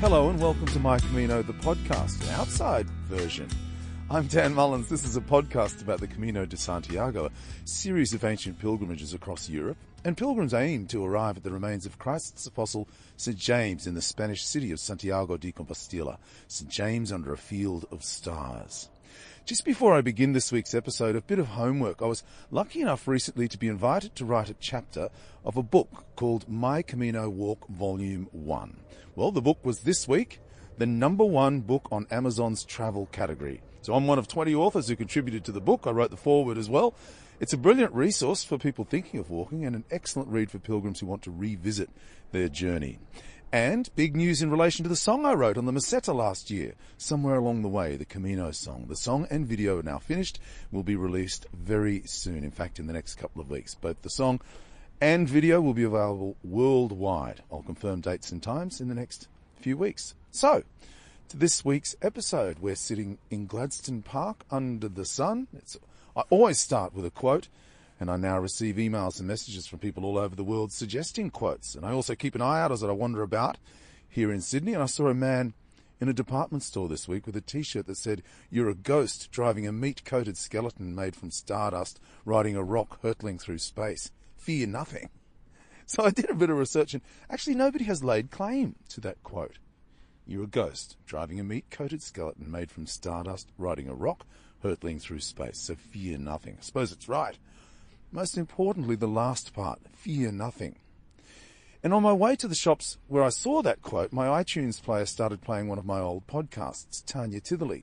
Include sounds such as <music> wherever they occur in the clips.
Hello and welcome to My Camino, the podcast, an outside version. I'm Dan Mullins. This is a podcast about the Camino de Santiago, a series of ancient pilgrimages across Europe. And pilgrims aim to arrive at the remains of Christ's apostle St. James in the Spanish city of Santiago de Compostela, St. James under a field of stars. Just before I begin this week's episode, a bit of homework. I was lucky enough recently to be invited to write a chapter of a book called My Camino Walk Volume 1. Well, the book was this week the number one book on Amazon's travel category. So I'm one of 20 authors who contributed to the book. I wrote the foreword as well. It's a brilliant resource for people thinking of walking and an excellent read for pilgrims who want to revisit their journey. And big news in relation to the song I wrote on the Meseta last year, Somewhere Along the Way, the Camino song. The song and video are now finished, will be released very soon, in fact, in the next couple of weeks. Both the song and video will be available worldwide. I'll confirm dates and times in the next few weeks. So, to this week's episode, we're sitting in Gladstone Park under the sun. It's, I always start with a quote and I now receive emails and messages from people all over the world suggesting quotes. And I also keep an eye out as I wander about here in Sydney. And I saw a man in a department store this week with a t-shirt that said, you're a ghost driving a meat-coated skeleton made from stardust, riding a rock hurtling through space. Fear nothing. So I did a bit of research and actually nobody has laid claim to that quote. You're a ghost driving a meat-coated skeleton made from stardust, riding a rock, hurtling through space. So fear nothing. I suppose it's right. Most importantly, the last part, fear nothing. And on my way to the shops where I saw that quote, my iTunes player started playing one of my old podcasts, Tanya Titherley.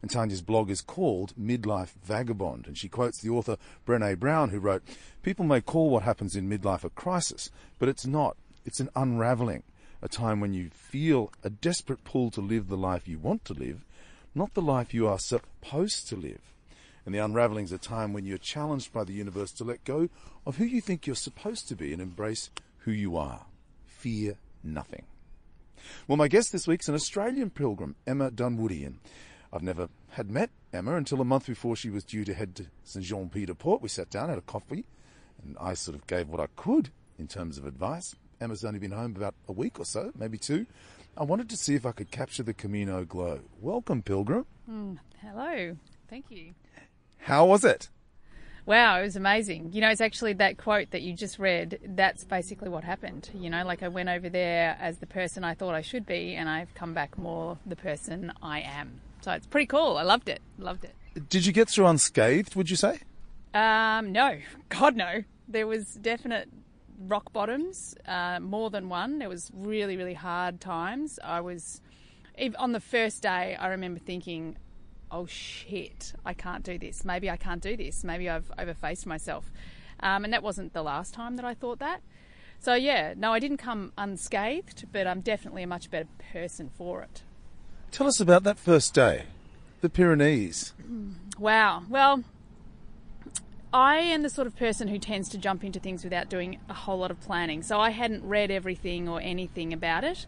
And Tanya's blog is called Midlife Vagabond, and she quotes the author Brene Brown, who wrote, People may call what happens in midlife a crisis, but it's not. It's an unraveling, a time when you feel a desperate pull to live the life you want to live, not the life you are supposed to live. And the unraveling is a time when you're challenged by the universe to let go of who you think you're supposed to be and embrace who you are. Fear nothing. Well, my guest this week's an Australian pilgrim, Emma Dunwoody, and I've never had met Emma until a month before she was due to head to St Jean de Port. We sat down, had a coffee, and I sort of gave what I could in terms of advice. Emma's only been home about a week or so, maybe two. I wanted to see if I could capture the Camino glow. Welcome, pilgrim. Mm, hello. Thank you. How was it? Wow, it was amazing. You know, it's actually that quote that you just read. That's basically what happened. You know, like I went over there as the person I thought I should be, and I've come back more the person I am. So it's pretty cool. I loved it. Loved it. Did you get through unscathed, would you say? Um, no. <laughs> God, no. There was definite rock bottoms, uh, more than one. There was really, really hard times. I was, on the first day, I remember thinking, oh shit, I can't do this. Maybe I can't do this. Maybe I've overfaced myself. Um, and that wasn't the last time that I thought that. So yeah, no, I didn't come unscathed, but I'm definitely a much better person for it. Tell us about that first day, the Pyrenees. <clears throat> Wow. Well, I am the sort of person who tends to jump into things without doing a whole lot of planning. So I hadn't read everything or anything about it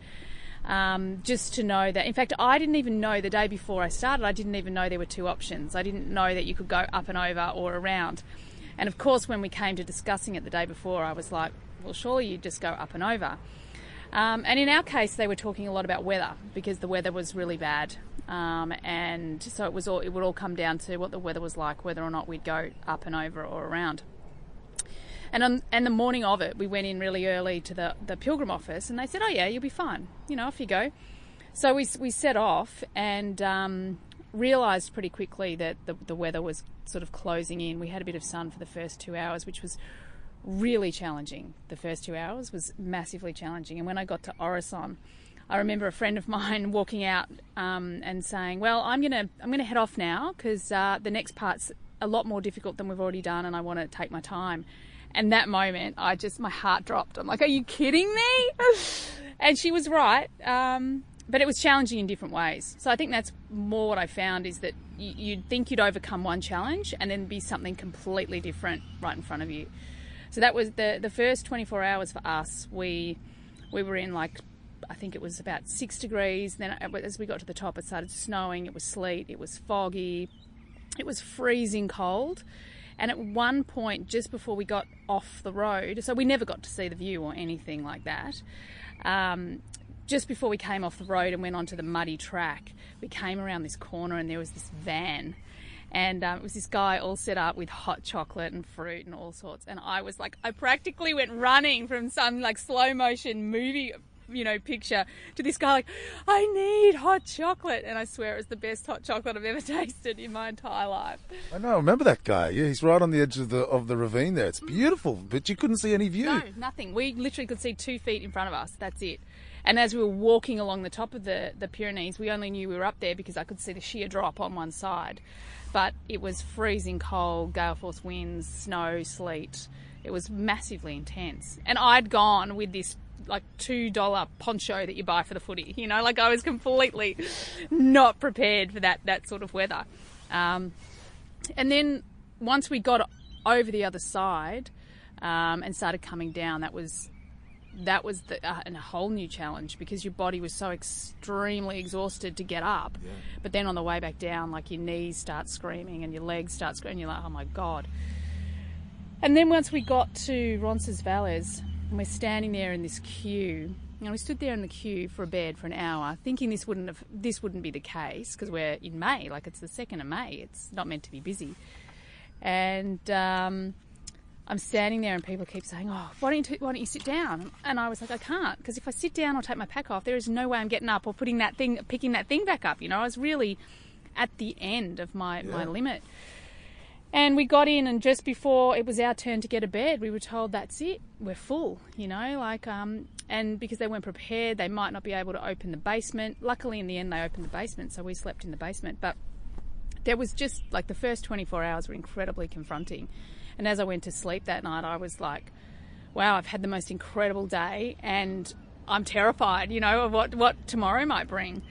um, just to know that. In fact, I didn't even know the day before I started, I didn't even know there were two options. I didn't know that you could go up and over or around. And of course, when we came to discussing it the day before, I was like, well, surely you just go up and over. Um, and in our case, they were talking a lot about weather because the weather was really bad. Um, and so it was all, it would all come down to what the weather was like, whether or not we'd go up and over or around. And on and the morning of it, we went in really early to the, the pilgrim office, and they said, "Oh yeah, you'll be fine. You know, off you go." So we we set off and um, realised pretty quickly that the, the weather was sort of closing in. We had a bit of sun for the first two hours, which was really challenging. The first two hours was massively challenging. And when I got to Orisson, I remember a friend of mine <laughs> walking out um, and saying, "Well, I'm gonna I'm gonna head off now because uh, the next part's a lot more difficult than we've already done, and I want to take my time." And that moment, I just, my heart dropped. I'm like, are you kidding me? <laughs> and she was right. Um, but it was challenging in different ways. So I think that's more what I found is that you'd think you'd overcome one challenge and then be something completely different right in front of you. So that was the the first 24 hours for us. We we were in like I think it was about six degrees. Then as we got to the top, it started snowing. It was sleet. It was foggy. It was freezing cold. And at one point, just before we got off the road, so we never got to see the view or anything like that, um, just before we came off the road and went onto the muddy track, we came around this corner and there was this van. And um, it was this guy all set up with hot chocolate and fruit and all sorts. And I was like, I practically went running from some like slow motion movie you know, picture to this guy like, I need hot chocolate. And I swear it was the best hot chocolate I've ever <laughs> tasted in my entire life. I know. I remember that guy. Yeah, he's right on the edge of the of the ravine there. It's mm. beautiful, but you couldn't see any view. No, nothing. We literally could see two feet in front of us. That's it. And as we were walking along the top of the, the Pyrenees, we only knew we were up there because I could see the sheer drop on one side. But it was freezing cold, gale force winds, snow, sleet. It was massively intense. And I'd gone with this like two dollar poncho that you buy for the footy. You know, like I was completely not prepared for that that sort of weather. Um, and then once we got over the other side um, and started coming down, that was that was the, uh, a whole new challenge because your body was so extremely exhausted to get up. Yeah. But then on the way back down, like your knees start screaming and your legs start screaming. You're like, oh my god. And then once we got to Roncesvalles, and we're standing there in this queue. And we stood there in the queue for a bed for an hour, thinking this wouldn't have, this wouldn't be the case because we're in May, like it's the second of May. It's not meant to be busy. And um, I'm standing there, and people keep saying, "Oh, why don't you why don't you sit down?" And I was like, "I can't because if I sit down or take my pack off, there is no way I'm getting up or putting that thing, picking that thing back up." You know, I was really at the end of my yeah. my limit. And we got in, and just before it was our turn to get a bed, we were told that's it, we're full, you know, like, um, and because they weren't prepared, they might not be able to open the basement. Luckily, in the end, they opened the basement, so we slept in the basement. But there was just like the first 24 hours were incredibly confronting. And as I went to sleep that night, I was like, wow, I've had the most incredible day, and I'm terrified, you know, of what, what tomorrow might bring.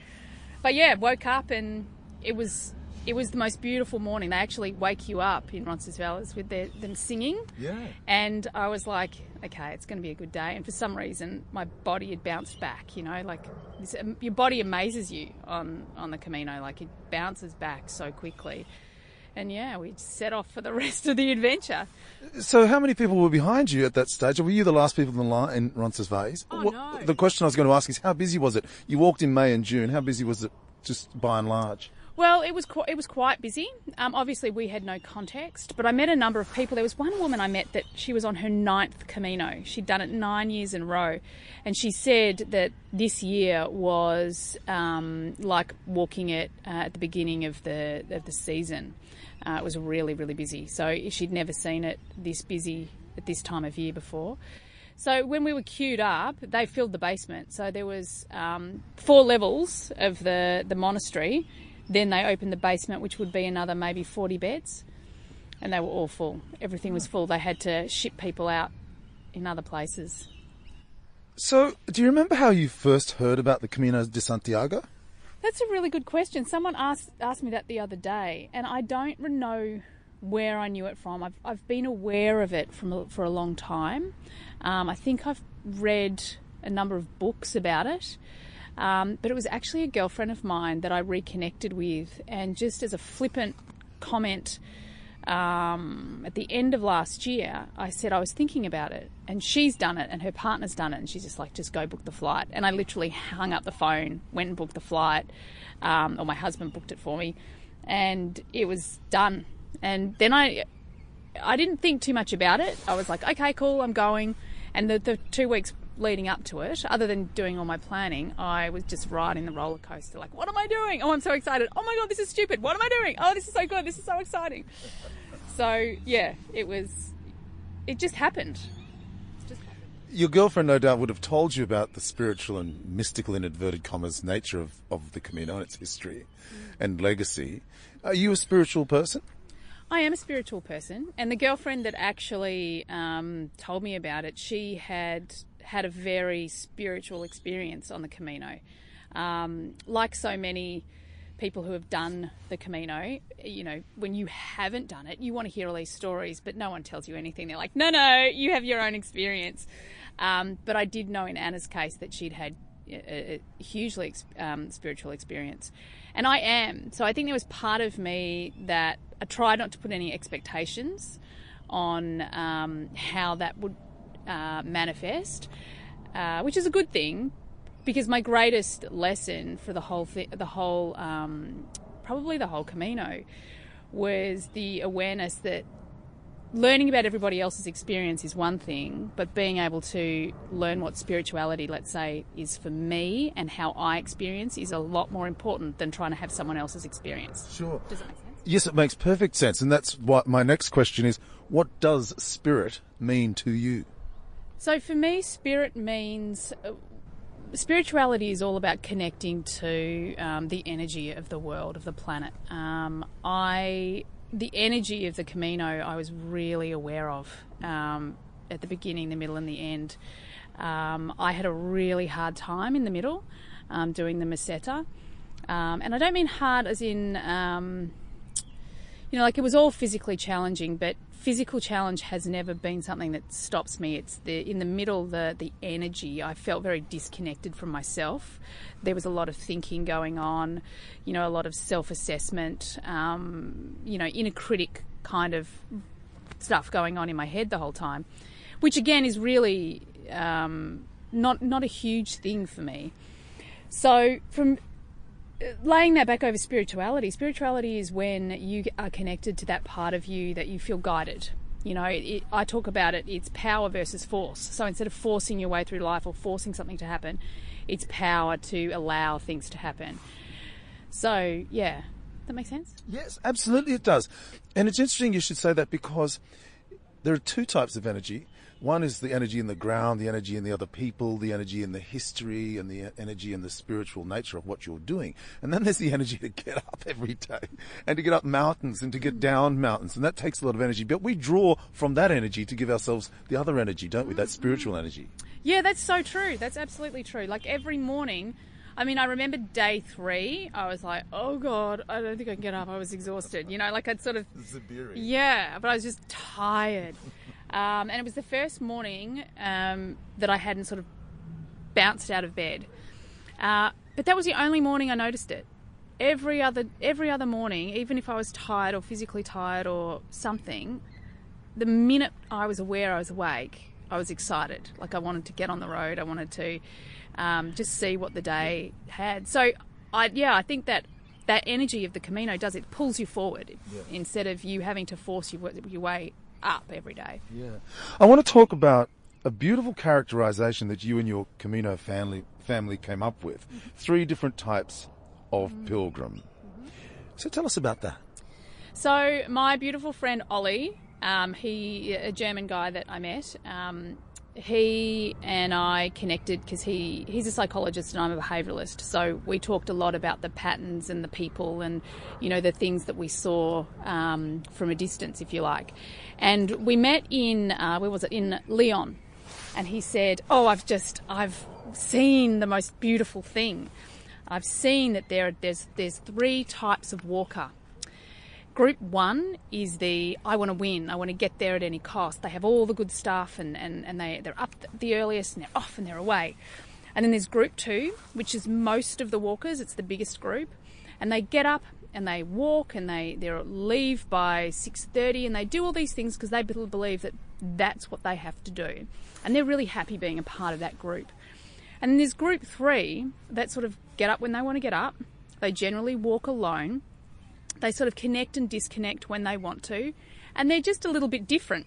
But yeah, woke up and it was it was the most beautiful morning. They actually wake you up in Roncesvalles with their, them singing. Yeah. And I was like, okay, it's going to be a good day. And for some reason, my body had bounced back. You know, like this, um, your body amazes you on on the Camino. Like it bounces back so quickly. And yeah, we set off for the <laughs> rest of the adventure. So, how many people were behind you at that stage? Were you the last people in the line in Roncesvalles? Oh, no. The question I was going to ask is, how busy was it? You walked in May and June. How busy was it, just by and large? Well, it was qu- it was quite busy. Um, obviously, we had no context, but I met a number of people. There was one woman I met that she was on her ninth Camino. She'd done it nine years in a row, and she said that this year was um, like walking it uh, at the beginning of the of the season. Uh, it was really really busy. So she'd never seen it this busy at this time of year before. So when we were queued up, they filled the basement. So there was um, four levels of the the monastery then they opened the basement, which would be another maybe 40 beds, and they were all full. Everything was full. They had to ship people out in other places. So, do you remember how you first heard about the Camino de Santiago? That's a really good question. Someone asked asked me that the other day, and I don't know where I knew it from. I've I've been aware of it from for a long time. Um, I think I've read a number of books about it. Um, but it was actually a girlfriend of mine that I reconnected with, and just as a flippant comment um, at the end of last year, I said I was thinking about it, and she's done it, and her partner's done it, and she's just like, just go book the flight. And I literally hung up the phone, went and booked the flight, um, or my husband booked it for me, and it was done. And then I, I didn't think too much about it. I was like, okay, cool, I'm going. And the, the two weeks leading up to it, other than doing all my planning, I was just riding the roller coaster. Like, what am I doing? Oh, I'm so excited. Oh my God, this is stupid. What am I doing? Oh, this is so good. This is so exciting. <laughs> So, yeah, it was, it just happened. Your girlfriend, no doubt, would have told you about the spiritual and mystical, in inverted commas, nature of, of the Camino and its history mm. and legacy. Are you a spiritual person? I am a spiritual person, and the girlfriend that actually um, told me about it, she had had a very spiritual experience on the Camino. Um, like so many people who have done the Camino, you know, when you haven't done it, you want to hear all these stories, but no one tells you anything. They're like, no, no, you have your own experience. Um, but I did know in Anna's case that she'd had a, a hugely um, spiritual experience. And I am. So I think there was part of me that I tried not to put any expectations on um, how that would uh, manifest, uh, which is a good thing. because my greatest lesson for the whole thi- the whole um, probably the whole Camino was the awareness that learning about everybody else's experience is one thing, but being able to learn what spirituality, let's say, is for me and how I experience is a lot more important than trying to have someone else's experience. Sure. Does that make sense? Yes, it makes perfect sense. And that's what my next question is what does spirit mean to you? So for me, spirit means. Uh, spirituality is all about connecting to um, the energy of the world, of the planet. Um, I the energy of the Camino I was really aware of um, at the beginning, the middle, and the end. Um, I had a really hard time in the middle um, doing the Meseta. Um, and I don't mean hard as in, you know, like it was all physically challenging, but physical challenge has never been something that stops me. It's the in the middle, the the energy. I felt very disconnected from myself. There was a lot of thinking going on, you know, a lot of self assessment, um, you know, inner critic kind of stuff going on in my head the whole time, which again is really um, not not a huge thing for me. So from laying that back over spirituality, spirituality is when you are connected to that part of you that you feel guided. You know, it, it, I talk about it, it's power versus force. So instead of forcing your way through life or forcing something to happen, it's power to allow things to happen. So, yeah, that makes sense? Yes, absolutely it does. And it's interesting you should say that because there are two types of energy. One is the energy in the ground, the energy in the other people, the energy in the history, and the energy in the spiritual nature of what you're doing. And then there's the energy to get up every day and to get up mountains and to get down mountains. And that takes a lot of energy. But we draw from that energy to give ourselves the other energy, don't we? That mm-hmm. spiritual energy. Yeah, that's so true. That's absolutely true. Like every morning, I mean, I remember day three, I was like, oh God, I don't think I can get up. I was exhausted. You know, like I'd sort of. Yeah, but I was just tired. Um, and it was the first morning um, that I hadn't sort of bounced out of bed. Uh, but that was the only morning I noticed it. Every other every other morning, even if I was tired or physically tired or something, the minute I was aware I was awake, I was excited. Like I wanted to get on the road. I wanted to um, just see what the day had. So, I yeah, I think that that energy of the Camino does it pulls you forward Yeah. instead of you having to force your, your way up every day. Yeah. I want to talk about a beautiful characterization that you and your Camino family family came up with. Three different types of pilgrim. So tell us about that. So my beautiful friend Ollie, um, he a German guy that I met. Um, he and I connected because he, he's a psychologist and I'm a behaviouralist. So we talked a lot about the patterns and the people and, you know, the things that we saw um, from a distance, if you like. And we met in, uh, where was it, in Leon. And he said, oh, I've just, I've seen the most beautiful thing. I've seen that there, there's, there's three types of walker. Group one is the I want to win, I want to get there at any cost. They have all the good stuff and, and, and they, they're up the earliest and they're off and they're away. And then there's group two, which is most of the walkers, it's the biggest group. And they get up and they walk and they, they leave by 6.30 and they do all these things because they believe that that's what they have to do. And they're really happy being a part of that group. And then there's group three that sort of get up when they want to get up. They generally walk alone they sort of connect and disconnect when they want to, and they're just a little bit different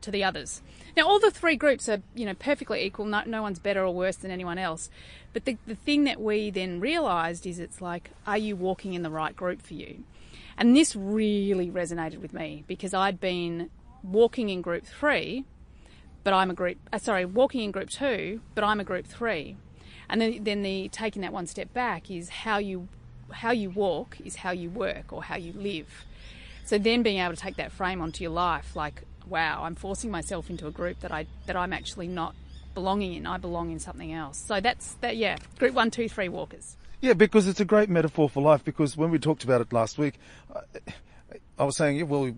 to the others. Now, all the three groups are, you know, perfectly equal. No, no one's better or worse than anyone else. But the, the thing that we then realised is it's like, are you walking in the right group for you? And this really resonated with me because I'd been walking in group three, but I'm a group, uh, sorry, walking in group two, but I'm a group three. And then, then the taking that one step back is how you how you walk is how you work or how you live. So then being able to take that frame onto your life, like, wow, I'm forcing myself into a group that I that I'm actually not belonging in. I belong in something else. So that's that. Yeah, group one, two, three walkers. Yeah, because it's a great metaphor for life. Because when we talked about it last week, I, I was saying, yeah, well, we,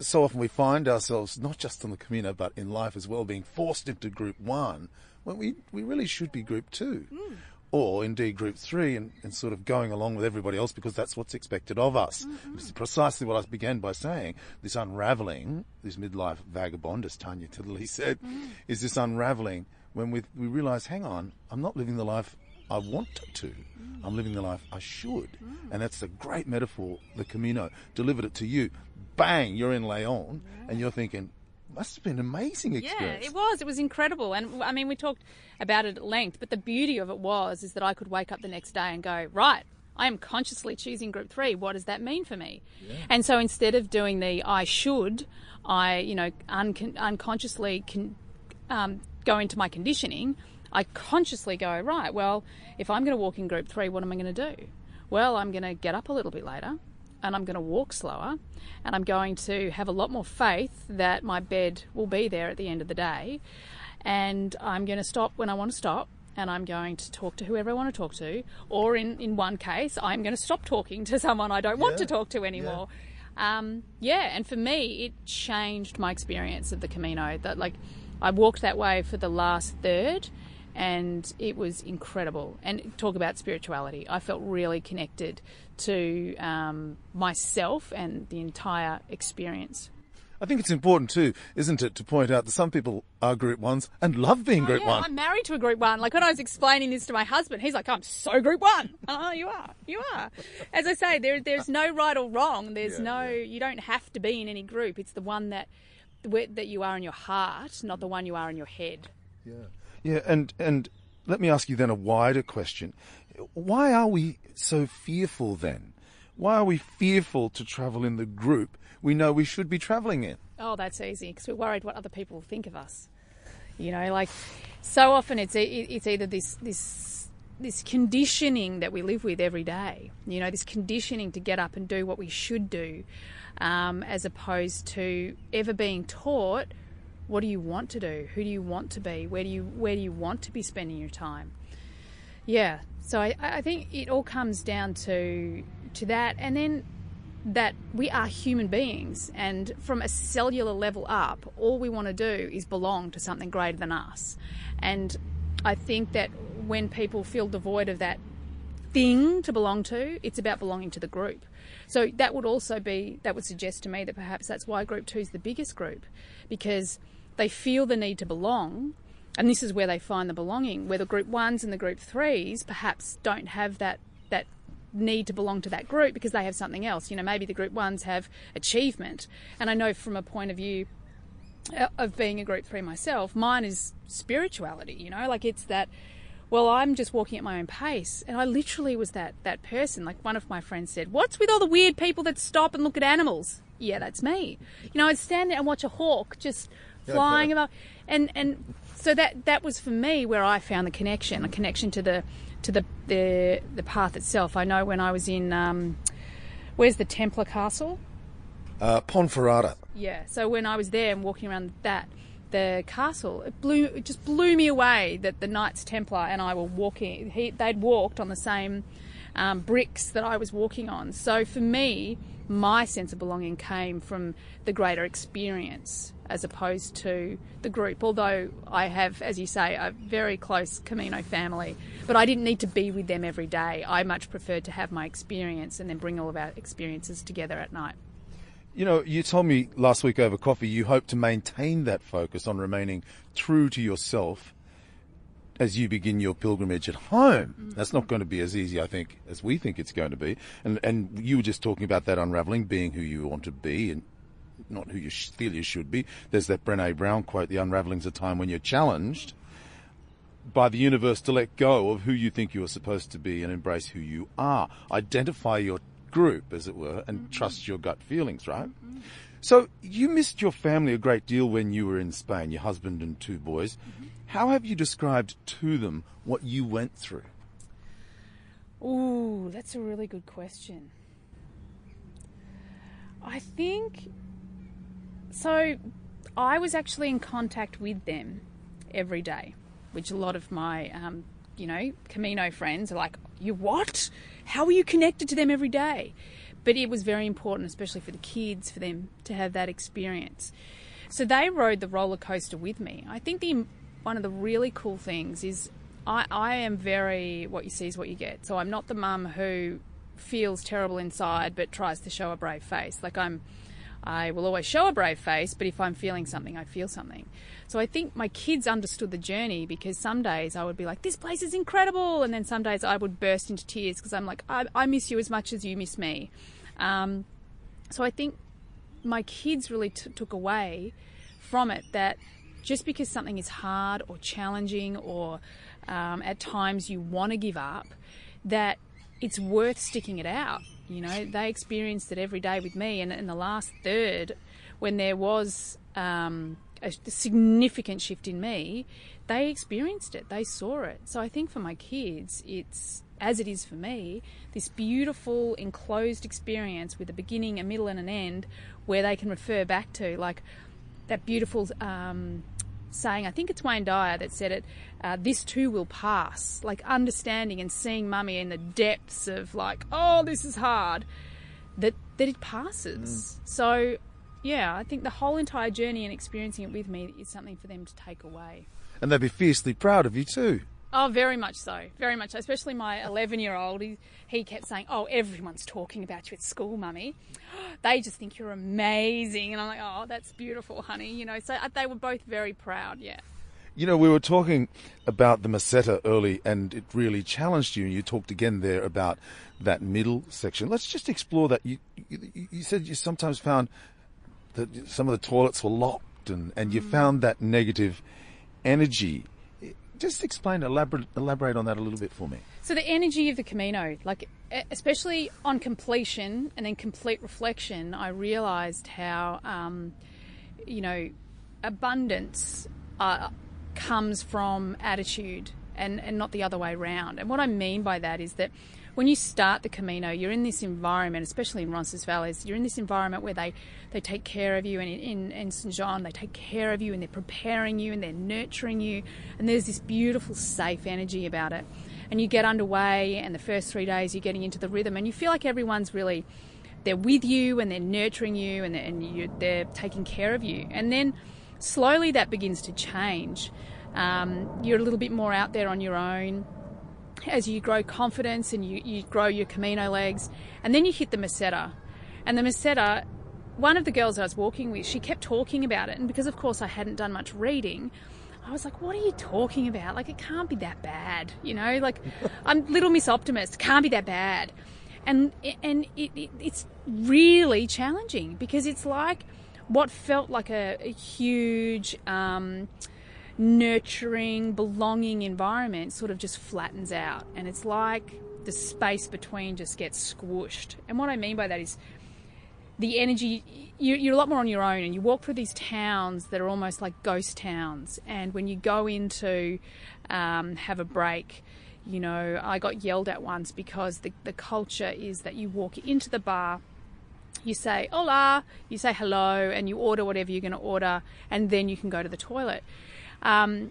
so often we find ourselves not just on the Camino, but in life as well, being forced into Group One when we we really should be Group Two. Mm. Or indeed Group Three, and, and sort of going along with everybody else because that's what's expected of us. Mm-hmm. This is precisely what I began by saying. This unraveling, this midlife vagabond, as Tanya Tiddley said, mm-hmm. is this unraveling when we we realise, hang on, I'm not living the life I want to. Mm. I'm living the life I should. Mm. And that's a great metaphor, the Camino delivered it to you. Bang, you're in Leon, and you're thinking, must have been an amazing experience. Yeah, it was. It was incredible. And I mean, we talked about it at length, but the beauty of it was is that I could wake up the next day and go, right, I am consciously choosing group three. What does that mean for me? Yeah. And so instead of doing the I should, I, you know, un- unconsciously can um, go into my conditioning. I consciously go, right, well, if I'm going to walk in group three, what am I going to do? Well, I'm going to get up a little bit later and I'm going to walk slower and I'm going to have a lot more faith that my bed will be there at the end of the day. And I'm going to stop when I want to stop and I'm going to talk to whoever I want to talk to. Or in, in one case, I'm going to stop talking to someone I don't want yeah. to talk to anymore. Yeah. Um, yeah, and for me, it changed my experience of the Camino. That like, I walked that way for the last third, and it was incredible. And talk about spirituality. I felt really connected to um, myself and the entire experience. I think it's important too, isn't it, to point out that some people are group ones and love being oh, group yeah, one. I'm married to a group one. Like when I was explaining this to my husband, he's like, "I'm so group one." Oh, <laughs> you are, you are. As I say, there, there's no right or wrong. There's yeah, no, yeah. you don't have to be in any group. It's the one that that you are in your heart, not the one you are in your head. Yeah. Yeah, and and let me ask you then a wider question. Why are we so fearful then? Why are we fearful to travel in the group we know we should be travelling in? Oh, that's easy because we're worried what other people will think of us. You know, like so often it's it's either this this this conditioning that we live with every day. You know, this conditioning to get up and do what we should do, um, as opposed to ever being taught what do you want to do? Who do you want to be? Where do you where do you want to be spending your time? Yeah. So I, I think it all comes down to to that and then that we are human beings and from a cellular level up all we want to do is belong to something greater than us and i think that when people feel devoid of that thing to belong to it's about belonging to the group so that would also be that would suggest to me that perhaps that's why group 2 is the biggest group because they feel the need to belong, and this is where they find the belonging. Where the group ones and the group threes perhaps don't have that that need to belong to that group because they have something else. You know, maybe the group ones have achievement, and I know from a point of view uh, of being a group three myself, mine is spirituality. You know, like it's that. Well, I'm just walking at my own pace, and I literally was that that person. Like one of my friends said, "What's with all the weird people that stop and look at animals?" Yeah, that's me. You know, I'd stand there and watch a hawk just flying about, and and so that that was for me where I found the connection, a connection to the to the the, the path itself. I know when I was in um, where's the Templar Castle? Uh, Ponferrada. Yeah. So when I was there and walking around that the castle, it blew it just blew me away that the Knights Templar and I were walking. He, they'd walked on the same um, bricks that I was walking on. So for me, my sense of belonging came from the greater experience as opposed to the group. Although I have, as you say, a very close Camino family, but I didn't need to be with them every day. I much preferred to have my experience and then bring all of our experiences together at night. You know, you told me last week over coffee you hope to maintain that focus on remaining true to yourself as you begin your pilgrimage at home. Mm-hmm. That's not going to be as easy, I think, as we think it's going to be. And and you were just talking about that unraveling, being who you want to be and not who you feel you should be. There's that Brene Brown quote: "The unraveling's a time when you're challenged." by the universe to let go of who you think you are supposed to be and embrace who you are. Identify your group, as it were, and mm-hmm. trust your gut feelings, right? Mm-hmm. So you missed your family a great deal when you were in Spain, your husband and two boys. Mm-hmm. How have you described to them what you went through? Ooh, that's a really good question. I think so. I was actually in contact with them every day, which a lot of my, um, you know, Camino friends are like, "You what? How are you connected to them every day?" But it was very important, especially for the kids, for them to have that experience. So they rode the roller coaster with me. I think the one of the really cool things is I, I am very what you see is what you get. So I'm not the mum who feels terrible inside but tries to show a brave face. Like I'm I will always show a brave face, but if I'm feeling something, I feel something. So I think my kids understood the journey because some days I would be like, this place is incredible. And then some days I would burst into tears because I'm like, I, I, miss you as much as you miss me. Um, so I think my kids really t- took away from it that just because something is hard or challenging or um, at times you want to give up, that it's worth sticking it out. You know, they experienced it every day with me. And in the last third, when there was um, a significant shift in me, they experienced it, they saw it. So I think for my kids, it's as it is for me, this beautiful enclosed experience with a beginning, a middle, and an end where they can refer back to, like that beautiful um, saying, I think it's Wayne Dyer that said it, uh, this too will pass. Like understanding and seeing mummy in the depths of, like, oh, this is hard, that, that it passes. Mm. So yeah, I think the whole entire journey and experiencing it with me is something for them to take away. And they'd be fiercely proud of you too. Oh, very much so. Very much so. Especially my 11 year old. He, he kept saying, Oh, everyone's talking about you at school, mummy. <gasps> They just think you're amazing. And I'm like, Oh, that's beautiful, honey. You know, so uh, they were both very proud, yeah. You know, we were talking about the Meseta early, and it really challenged you. And you talked again there about that middle section. Let's just explore that. You, you, you said you sometimes found that some of the toilets were locked and, and you mm. found that negative energy. Just explain, elaborate, elaborate on that a little bit for me. So the energy of the Camino, like especially on completion and then complete reflection, I realised how, um, you know, abundance uh, comes from attitude and, and not the other way around. And what I mean by that is that when you start the Camino, you're in this environment, especially in Roncesvalles, you're in this environment where they, they take care of you, and in, in, St. John, they take care of you and they're preparing you and they're nurturing you, and there's this beautiful, safe energy about it. And you get underway, and the first three days you're getting into the rhythm, and you feel like everyone's really they're with you and they're nurturing you and, they're, and you, they're taking care of you. And then slowly that begins to change. Um, you're a little bit more out there on your own as you grow confidence and you, you grow your Camino legs. And then you hit the Meseta. And the Meseta, one of the girls I was walking with, she kept talking about it. And because, of course, I hadn't done much reading, I was like, what are you talking about? Like, it can't be that bad. You know, like, <laughs> I'm Little Miss Optimist, can't be that bad. And, and it, it, it's really challenging because it's like what felt like a, a huge. Um, nurturing, belonging environment sort of just flattens out. And it's like the space between just gets squished. And what I mean by that is the energy, you're a lot more on your own, and you walk through these towns that are almost like ghost towns. And when you go into um, have a break, you know, I got yelled at once because the, the culture is that you walk into the bar you say hola, you say hello, and you order whatever you're going to order, and then you can go to the toilet. Um,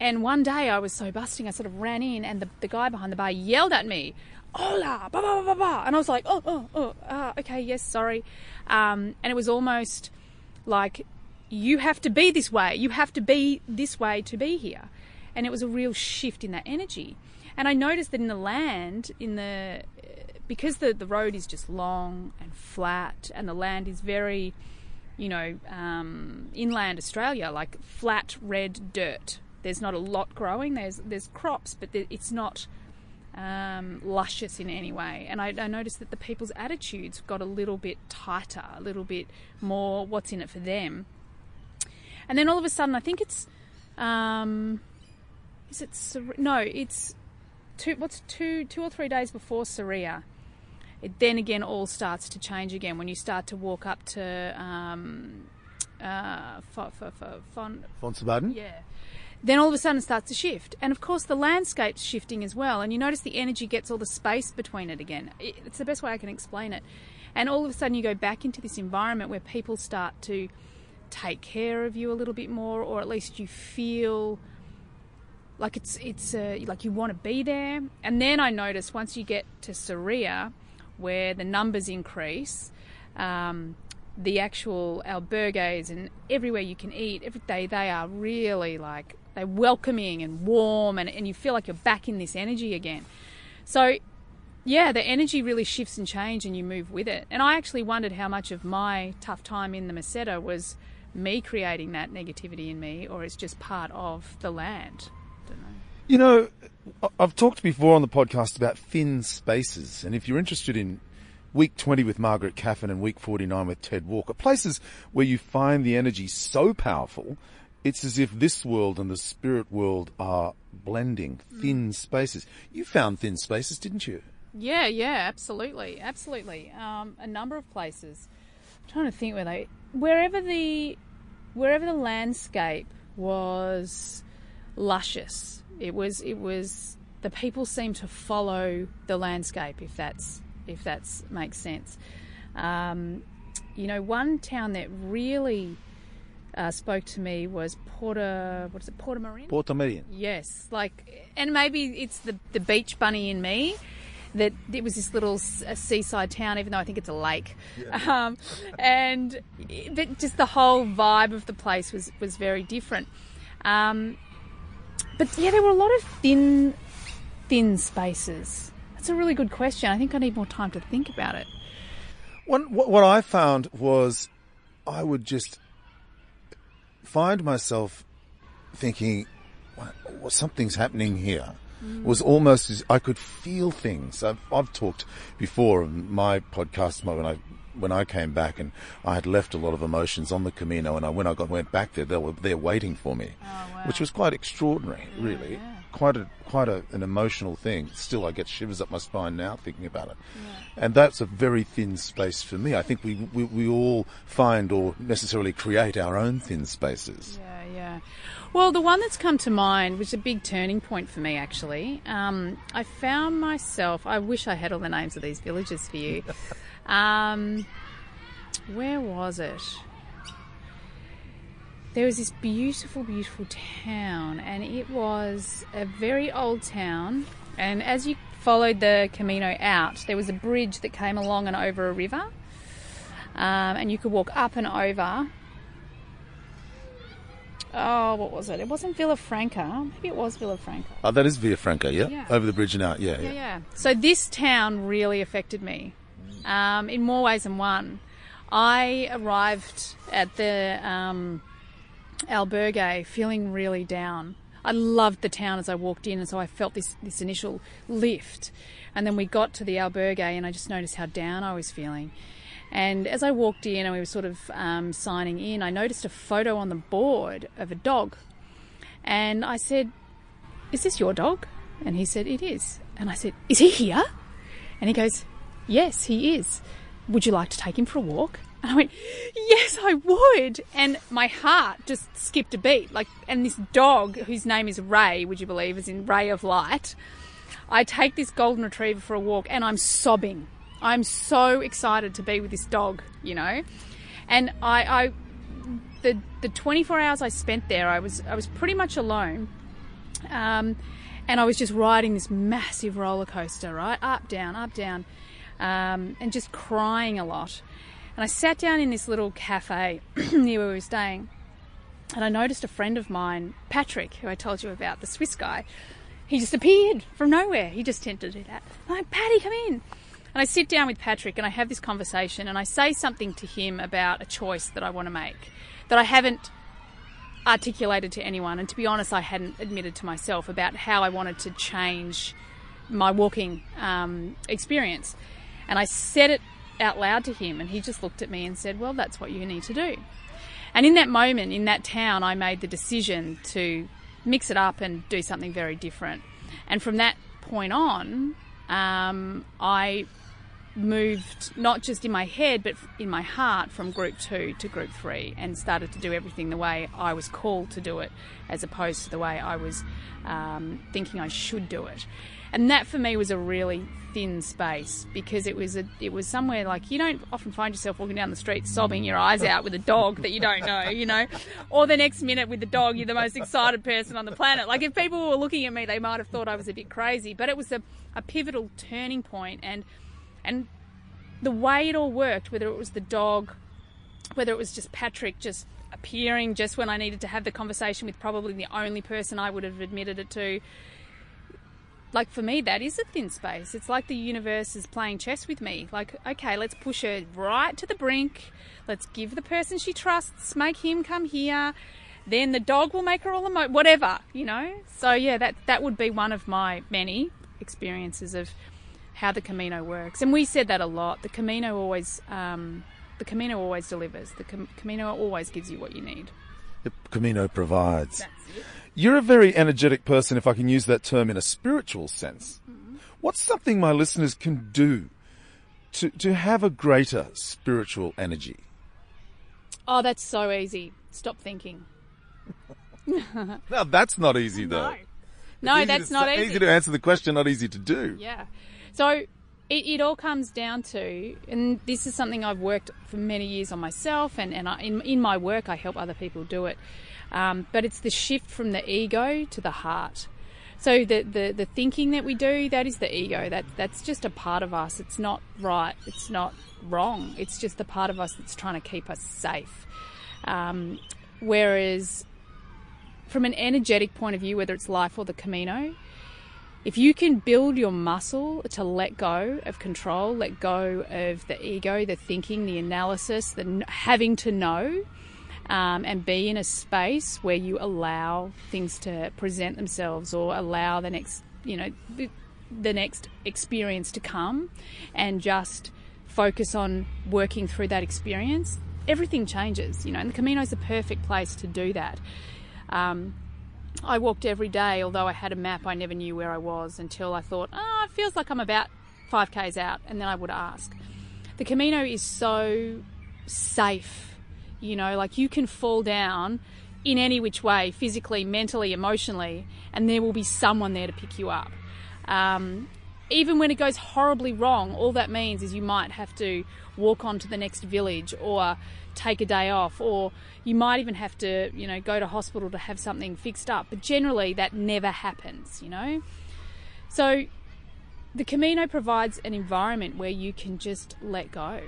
and one day I was so busting, I sort of ran in, and the, the guy behind the bar yelled at me, Hola, ba ba ba ba, and I was like, oh, oh, oh, uh, okay, yes, sorry. Um, and it was almost like, you have to be this way, you have to be this way to be here. And it was a real shift in that energy. And I noticed that in the land, in the because the, the road is just long and flat, and the land is very you know, um, inland Australia, like flat red dirt. There's not a lot growing. There's there's crops, but it's not um, luscious in any way. And I, I, noticed that the people's attitudes got a little bit tighter, a little bit more what's in it for them. And then all of a sudden, I think it's, um, is it no? It's two. What's two two or three days before Sarria it then again all starts to change again when you start to walk up to um, uh, for, for, for, Fon-? Yeah. Then all of a sudden it starts to shift. And of course, the landscape's shifting as well. And you notice the energy gets all the space between it again. It's the best way I can explain it. And all of a sudden, you go back into this environment where people start to take care of you a little bit more, or at least you feel like it's it's uh, like you want to be there. And then I notice once you get to Sarria, where the numbers increase, um, the actual albergues and everywhere you can eat every day, they are really like they're welcoming and warm, and, and you feel like you're back in this energy again. So yeah, the energy really shifts and changes, and you move with it. And I actually wondered how much of my tough time in the Meseta was me creating that negativity in me, or it's just part of the land. You know, I've talked before on the podcast about thin spaces, and if you're interested in week 20 with Margaret Caffin and week 49 with Ted Walker, places where you find the energy so powerful, it's as if this world and the spirit world are blending thin spaces. You found thin spaces, didn't you? Yeah, yeah, absolutely, absolutely. Um, a number of places. I'm trying to think where they, wherever the, wherever the landscape was luscious. It was, it was. The people seemed to follow the landscape, if that's, if that's makes sense. Um, you know, one town that really uh, spoke to me was Porta. What is it? Porta Marin. Portomarín. Yes, like, and maybe it's the the beach bunny in me that it was this little seaside town, even though I think it's a lake. <laughs> Um, and but just the whole vibe of the place was was very different. Um, but yeah, there were a lot of thin thin spaces. That's a really good question. I think I need more time to think about it. What, what what I found was I would just find myself thinking, "What- what- something's happening here. It was almost as I could feel things. I've, I've talked before in my podcast when I when I came back and I had left a lot of emotions on the Camino, and I, when I got, went back there, they were there waiting for me, which was quite extraordinary, really. Quite a quite a, an emotional thing. Still, I get shivers up my spine now thinking about it, and that's a very thin space for me. I think we, we we all find or necessarily create our own thin spaces. Yeah, yeah. Well, the one that's come to mind was a big turning point for me, actually. Um, I found myself, I wish I had all the names of these villages for you. <laughs> um, where was it? There was this beautiful, beautiful town, and it was a very old town. And as you followed the Camino out, there was a bridge that came along and over a river. Um, and you could walk up and over oh, what was it? It wasn't Villafranca. Maybe it was Villafranca. Oh, that is Villafranca, yeah? Yeah. Over the bridge and out, yeah, yeah. Yeah, yeah. So this town really affected me um, in more ways than one. I arrived at the um, albergue feeling really down. I loved the town as I walked in, and so I felt this, this initial lift. And then we got to the albergue, and I just noticed how down I was feeling. And as I walked in and we were sort of um, signing in, I noticed a photo on the board of a dog. And I said, Is this your dog? And he said, It is. And I said, Is he here? And he goes, Yes, he is. Would you like to take him for a walk? And I went, Yes, I would. And my heart just skipped a beat. Like, and this dog, whose name is Ray, would you believe, is in Ray of Light. I take this golden retriever for a walk and I'm sobbing. I'm so excited to be with this dog, you know. And I, I the the 24 hours I spent there, I was I was pretty much alone. Um, and I was just riding this massive roller coaster, right? Up, down, up, down, um, and just crying a lot. And I sat down in this little cafe <clears throat> near where we were staying, and I noticed a friend of mine, Patrick, who I told you about, the Swiss guy. He just appeared from nowhere. He just tended to do that. I'm like, Patty, come in. And I sit down with Patrick and I have this conversation and I say something to him about a choice that I want to make that I haven't articulated to anyone. And to be honest, I hadn't admitted to myself about how I wanted to change my walking um, experience. And I said it out loud to him and he just looked at me and said, Well, that's what you need to do. And in that moment, in that town, I made the decision to mix it up and do something very different. And from that point on, um, I moved not just in my head but in my heart from group two to group three and started to do everything the way I was called to do it as opposed to the way I was um, thinking I should do it. And that for me was a really thin space because it was a it was somewhere like you don't often find yourself walking down the street sobbing your eyes out with a dog that you don't know, you know, or the next minute with the dog you're the most excited person on the planet. Like if people were looking at me, they might have thought I was a bit crazy, but it was a, a pivotal turning point and and the way it all worked, whether it was the dog, whether it was just Patrick just appearing just when I needed to have the conversation with probably the only person I would have admitted it to, like for me, that is a thin space. It's like the universe is playing chess with me. Like, okay, let's push her right to the brink. Let's give the person she trusts, make him come here. Then the dog will make her all the emo- whatever, you know. So yeah, that that would be one of my many experiences of how the Camino works. And we said that a lot. The Camino always, um, the Camino always delivers. The Cam- Camino always gives you what you need. The Camino provides. You're a very energetic person, if I can use that term in a spiritual sense. What's something my listeners can do to, to have a greater spiritual energy? Oh, that's so easy. Stop thinking. <laughs> Now, that's not easy, though. No, no, Easy that's to not easy. Easy to answer the question, not easy to do. Yeah. So it, it all comes down to, and this is something I've worked for many years on myself, and, and I, in, in my work, I help other people do it. Um, but it's the shift from the ego to the heart. So the, the, the thinking that we do, that is the ego. That that's just a part of us. It's not right. It's not wrong. It's just the part of us that's trying to keep us safe. Um, whereas from an energetic point of view, whether it's life or the Camino, if you can build your muscle to let go of control, let go of the ego, the thinking, the analysis, the having to know, um, and be in a space where you allow things to present themselves or allow the next, you know, the, the next experience to come and just focus on working through that experience, everything changes, you know, and the Camino is a perfect place to do that. Um, I walked every day, although I had a map, I never knew where I was until I thought, oh, it feels like I'm about 5Ks out, and then I would ask. The Camino is so safe, you know, like you can fall down in any which way, physically, mentally, emotionally, and there will be someone there to pick you up. Um, even when it goes horribly wrong, all that means is you might have to walk on to the next village or take a day off, or you might even have to, you know, go to hospital to have something fixed up. But generally, that never happens, you know? So, the Camino provides an environment where you can just let go.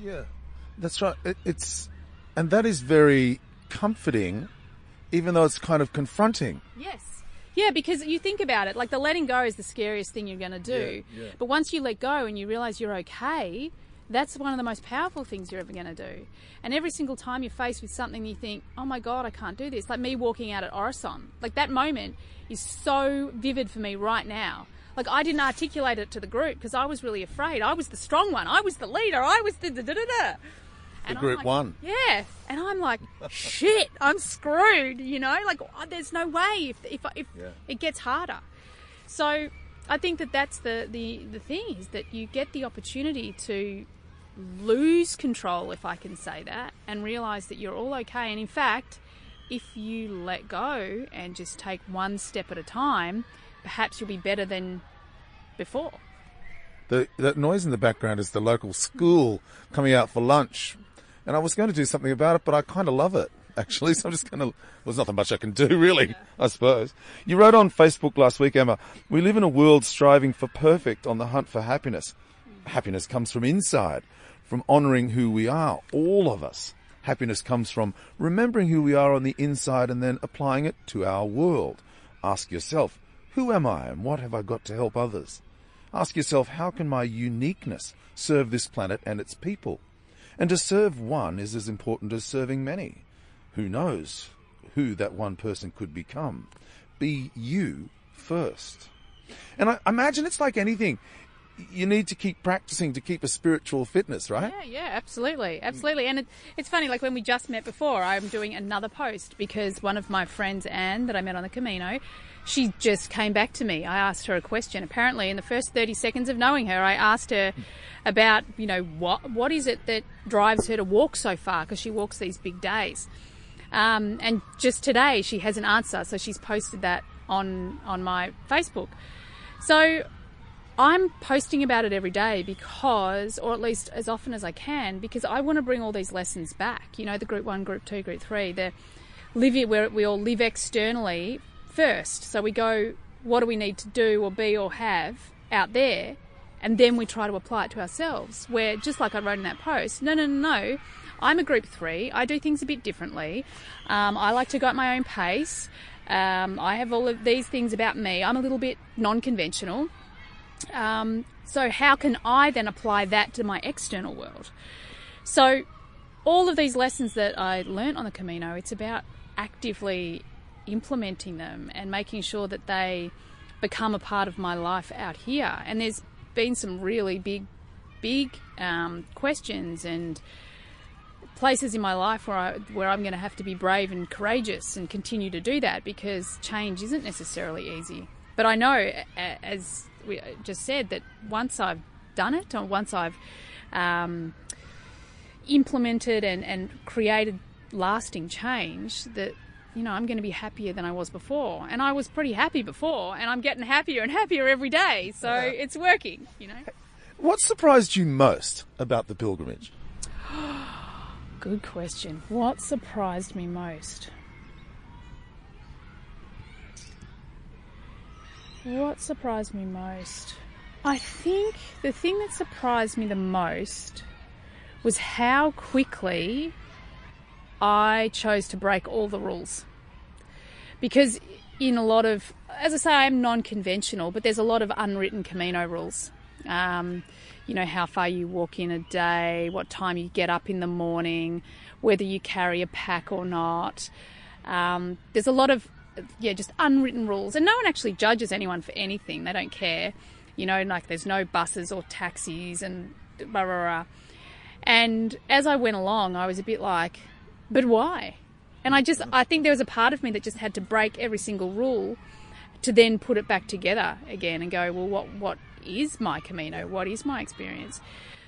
Yeah, that's right. It, it's, and that is very comforting, even though it's kind of confronting. Yes. Yeah, because you think about it, like the letting go is the scariest thing you're going to do. Yeah, yeah. But once you let go and you realize you're okay, that's one of the most powerful things you're ever going to do. And every single time you're faced with something you think, oh my God, I can't do this. Like me walking out at Orisson. Like that moment is so vivid for me right now. Like I didn't articulate it to the group because I was really afraid. I was the strong one. I was the leader. I was the da da da da. And group like, one. Yeah, and I'm like, shit, I'm screwed. You know, like oh, there's no way if if if Yeah. it gets harder. So I think that that's the the the thing is that you get the opportunity to lose control, if I can say that, and realize that you're all okay. And in fact, if you let go and just take one step at a time, perhaps you'll be better than before. The that noise in the background is the local school coming out for lunch, and I was going to do something about it, but I kind of love it actually. <laughs> So I'm just going to. Well, there's nothing much I can do <laughs> really, I suppose. You wrote on Facebook last week, Emma. We live in a world striving for perfect, on the hunt for happiness. Happiness comes from inside, from honouring who we are, all of us. Happiness comes from remembering who we are on the inside and then applying it to our world. Ask yourself, who am I and what have I got to help others? Ask yourself, how can my uniqueness serve this planet and its people? And to serve one is as important as serving many. Who knows who that one person could become? Be you first. And I imagine it's like anything. You need to keep practicing to keep a spiritual fitness, right? Yeah, yeah, absolutely, absolutely. And it, it's funny, like when we just met before, I'm doing another post because one of my friends, Anne, that I met on the Camino, she just came back to me. I asked her a question. Apparently, in the first 30 seconds of knowing her, I asked her about, you know, what what is it that drives her to walk so far because she walks these big days. Um, and just today, she has an answer, so she's posted that on on my Facebook. So I'm posting about it every day because, or at least as often as I can, because I want to bring all these lessons back. You know, the group one, group two, group three, the live where we all live externally first. So we go, what do we need to do or be or have out there? And then we try to apply it to ourselves. Where, just like I wrote in that post, no, no, no, no. I'm a group three. I do things a bit differently. Um, I like to go at my own pace. Um, I have all of these things about me. I'm a little bit non conventional. Um, so, how can I then apply that to my external world? So, all of these lessons that I learned on the Camino, it's about actively implementing them and making sure that they become a part of my life out here. And there's been some really big, big um, questions and places in my life where I where I'm going to have to be brave and courageous and continue to do that because change isn't necessarily easy. But I know, as we just said, that once I've done it or once I've um, implemented and, and created lasting change, that you know I'm going to be happier than I was before. And I was pretty happy before, and I'm getting happier and happier every day. So it's working. You know. What surprised you most about the pilgrimage? <gasps> Good question. What surprised me most? What surprised me most? I think the thing that surprised me the most was how quickly I chose to break all the rules. Because in a lot of, as I say, I'm non conventional, but there's a lot of unwritten Camino rules. Um, you know, how far you walk in a day, what time you get up in the morning, whether you carry a pack or not. Um, there's a lot of, yeah, just unwritten rules. And no one actually judges anyone for anything. They don't care. You know, like there's no buses or taxis and blah, blah, blah. And as I went along, I was a bit like, but why? And I just, I think there was a part of me that just had to break every single rule to then put it back together again and go, well, what, what is my Camino? What is my experience?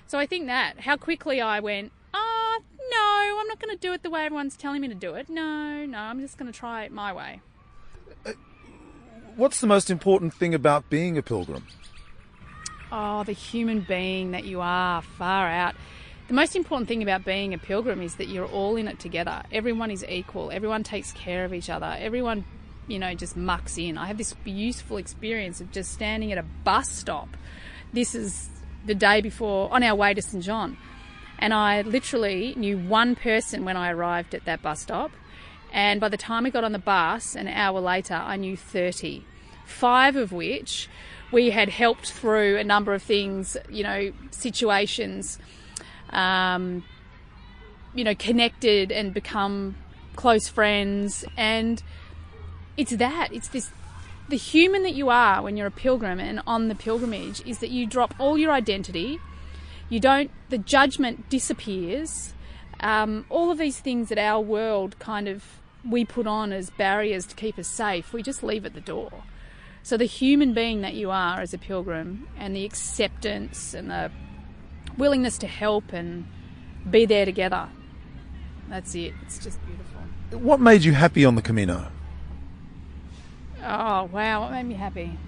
So I think that how quickly I went, ah, oh, no, I'm not going to do it the way everyone's telling me to do it. No, no, I'm just going to try it my way. What's the most important thing about being a pilgrim? Oh, the human being that you are, far out. The most important thing about being a pilgrim is that you're all in it together. Everyone is equal. Everyone takes care of each other. Everyone you know, just mucks in. I have this beautiful experience of just standing at a bus stop. This is the day before, on our way to St. John. And I literally knew one person when I arrived at that bus stop. And by the time we got on the bus, an hour later, I knew 30. Five of which we had helped through a number of things, you know, situations, um, you know, connected and become close friends. And it's that. It's this. The human that you are when you're a pilgrim and on the pilgrimage is that you drop all your identity. You don't. The judgment disappears. Um, all of these things that our world kind of we put on as barriers to keep us safe, we just leave at the door. So the human being that you are as a pilgrim and the acceptance and the willingness to help and be there together. That's it. It's just beautiful. What made you happy on the Camino? Oh, wow, what made me happy?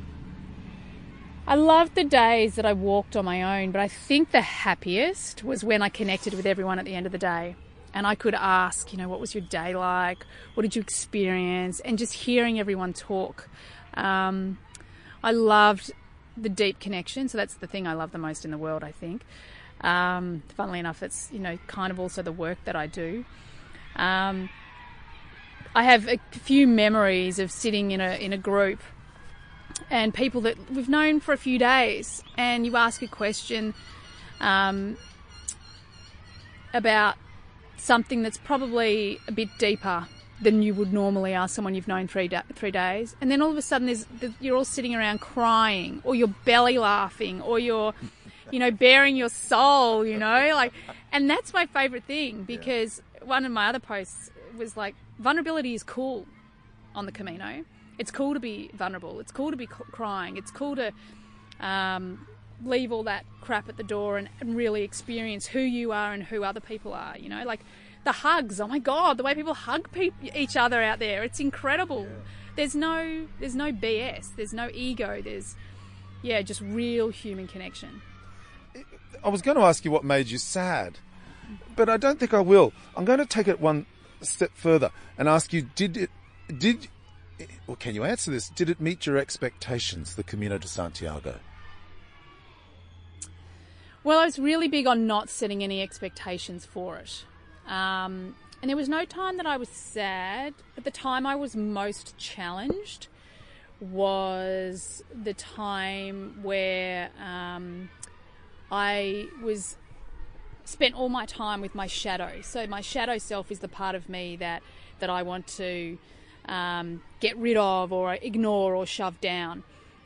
I loved the days that I walked on my own, but I think the happiest was when I connected with everyone at the end of the day. And I could ask, you know, what was your day like? What did you experience? And just hearing everyone talk. Um, I loved the deep connection. So that's the thing I love the most in the world, I think. Um, funnily enough, it's, you know, kind of also the work that I do. Um, I have a few memories of sitting in a in a group and people that we've known for a few days, and you ask a question um, about something that's probably a bit deeper than you would normally ask someone you've known three da- three days, and then all of a sudden there's you're all sitting around crying, or you're belly laughing, or you're you know bearing your soul, you know, like, and that's my favourite thing because yeah. one of my other posts was like vulnerability is cool on the Camino. It's cool to be vulnerable. It's cool to be crying. It's cool to um, leave all that crap at the door and, and, really experience who you are and who other people are. You know, like the hugs. Oh my god, the way people hug pe- each other out there. It's incredible. Yeah. There's no there's no BS. There's no ego. There's yeah, just real human connection. I was going to ask you what made you sad, but I don't think I will. I'm going to take it one step further and ask you: Did it? Did or can you answer this? Did it meet your expectations, the Camino de Santiago? Well, I was really big on not setting any expectations for it. Um, and there was no time that I was sad, but the time I was most challenged was the time where um, I was spent all my time with my shadow. So my shadow self is the part of me that that I want to um, get rid of or ignore or shove down.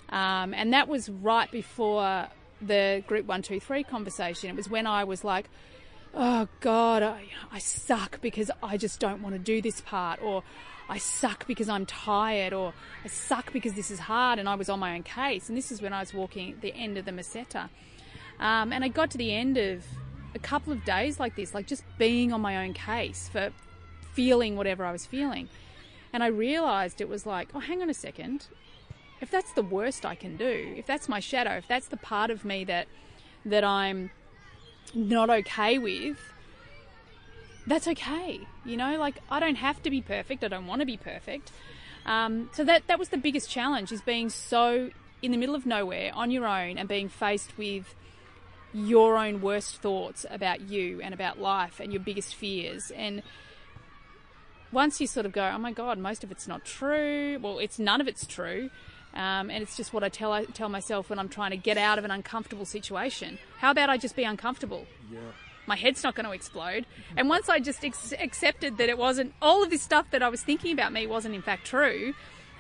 Um, and that was right before the group one two three conversation. It was when I was like, "Oh God, I, I suck because I just don't want to do this part," or "I suck because I'm tired," or "I suck because this is hard," and I was on my own case. And this is when I was walking the end of the Meseta, um, and I got to the end of a couple of days like this, like just being on my own case for feeling whatever I was feeling. And I realized it was like, oh, hang on a second. If that's the worst I can do, if that's my shadow, if that's the part of me that that I'm not okay with, that's okay. You know, like I don't have to be perfect. I don't want to be perfect. Um, so that that was the biggest challenge: is being so in the middle of nowhere on your own and being faced with your own worst thoughts about you and about life and your biggest fears. And once you sort of go, oh my God, most of it's not true. Well, it's none of it's true. Um, and it's just what I tell I tell myself when I'm trying to get out of an uncomfortable situation. How about I just be uncomfortable? Yeah. My head's not going to explode. And once I just ex- accepted that it wasn't all of this stuff that I was thinking about me wasn't in fact true,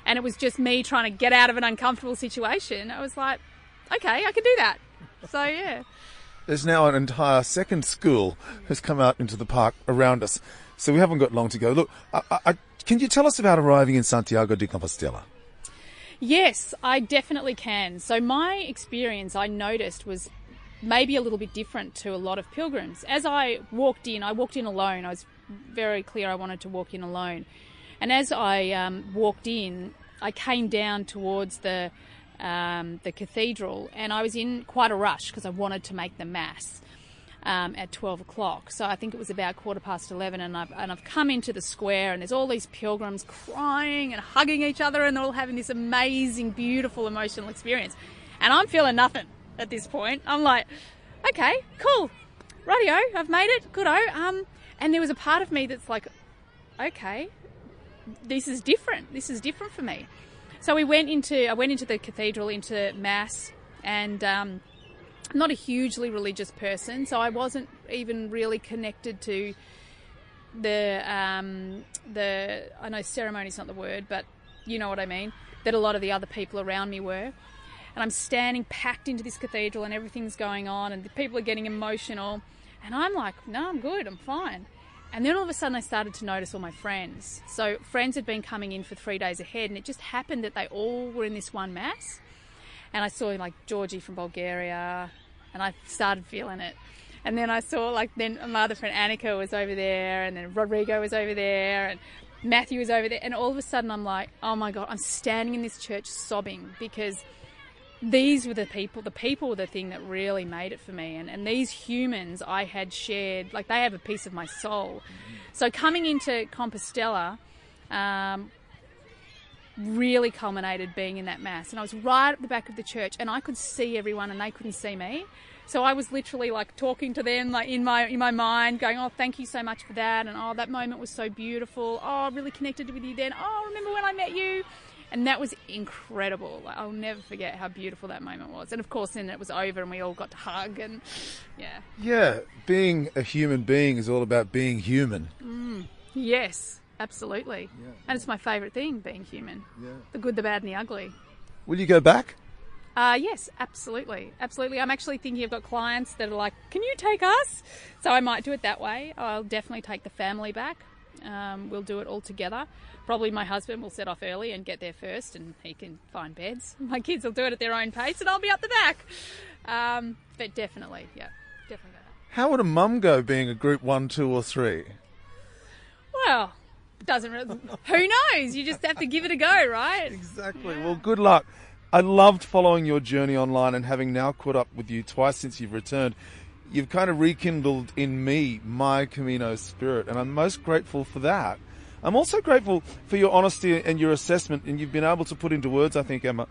and it was just me trying to get out of an uncomfortable situation, I was like, okay, I can do that. So yeah. There's now an entire second school has come out into the park around us, so we haven't got long to go. Look, I, I, can you tell us about arriving in Santiago de Compostela? Yes, I definitely can. So my experience, I noticed, was maybe a little bit different to a lot of pilgrims. As I walked in, I walked in alone. I was very clear I wanted to walk in alone. And as I um, walked in, I came down towards the um, the cathedral, and I was in quite a rush because I wanted to make the mass um, at 12 o'clock. So I think it was about quarter past 11, and I've, and I've come into the square, and there's all these pilgrims crying and hugging each other, and they're all having this amazing, beautiful, emotional experience. And I'm feeling nothing at this point. I'm like, okay, cool, radio, I've made it, good Um, and there was a part of me that's like, okay, this is different. This is different for me. So we went into I went into the cathedral into mass, and um, not a hugely religious person, so I wasn't even really connected to the um, the I know ceremony is not the word, but you know what I mean. That a lot of the other people around me were. And I'm standing packed into this cathedral, and everything's going on, and the people are getting emotional. And I'm like, no, I'm good, I'm fine. And then all of a sudden, I started to notice all my friends. So, friends had been coming in for three days ahead, and it just happened that they all were in this one mass. And I saw like Georgie from Bulgaria, and I started feeling it. And then I saw like then my other friend Annika was over there, and then Rodrigo was over there, and Matthew was over there. And all of a sudden, I'm like, oh my god, I'm standing in this church sobbing because these were the people the people were the thing that really made it for me and, and these humans i had shared like they have a piece of my soul so coming into compostela um, really culminated being in that mass and i was right at the back of the church and i could see everyone and they couldn't see me so i was literally like talking to them like in my in my mind going oh thank you so much for that and oh that moment was so beautiful oh i really connected with you then oh remember when i met you and that was incredible. I'll never forget how beautiful that moment was. And of course, then it was over, and we all got to hug, and yeah. Yeah, being a human being is all about being human. Mm, yes, absolutely. Yeah. And it's my favourite thing, being human. Yeah. The good, the bad, and the ugly. Will you go back? Uh, yes, absolutely, absolutely. I'm actually thinking I've got clients that are like, "Can you take us?" So I might do it that way. I'll definitely take the family back. Um, we'll do it all together. Probably my husband will set off early and get there first, and he can find beds. <laughs> My kids will do it at their own pace, and I'll be up the back. Um, but definitely, yeah, definitely. How would a mum go being a group one, two, or three? Well, doesn't really. who knows? You just have to give it a go, right? Exactly. Yeah. Well, good luck. I loved following your journey online and having now caught up with you twice since you've returned. You've kind of rekindled in me my Camino spirit, and I'm most grateful for that. I'm also grateful for your honesty and your assessment, and you've been able to put into words, I think, Emma,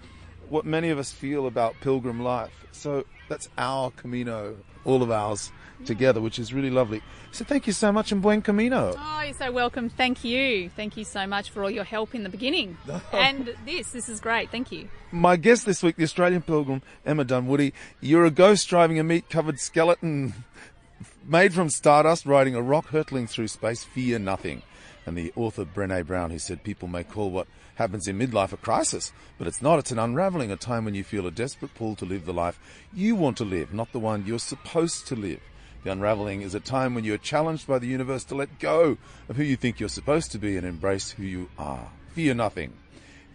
what many of us feel about pilgrim life. So that's our Camino, all of ours together, which is really lovely. So thank you so much and buen camino. Oh, you're so welcome. Thank you. Thank you so much for all your help in the beginning. <laughs> Oh. and this, this is great. Thank you. My guest this week, the Australian pilgrim, Emma Dunwoody. You're a ghost driving a meat covered skeleton <laughs> made from stardust, riding a rock hurtling through space, fear nothing. And the author Brene Brown, who said people may call what happens in midlife a crisis, but it's not. It's an unraveling, a time when you feel a desperate pull to live the life you want to live, not the one you're supposed to live. The unraveling is a time when you are challenged by the universe to let go of who you think you're supposed to be and embrace who you are. Fear nothing.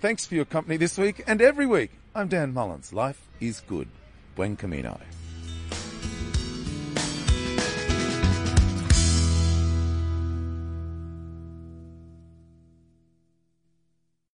Thanks for your company this week and every week. I'm Dan Mullins. Life is good. Buen Camino.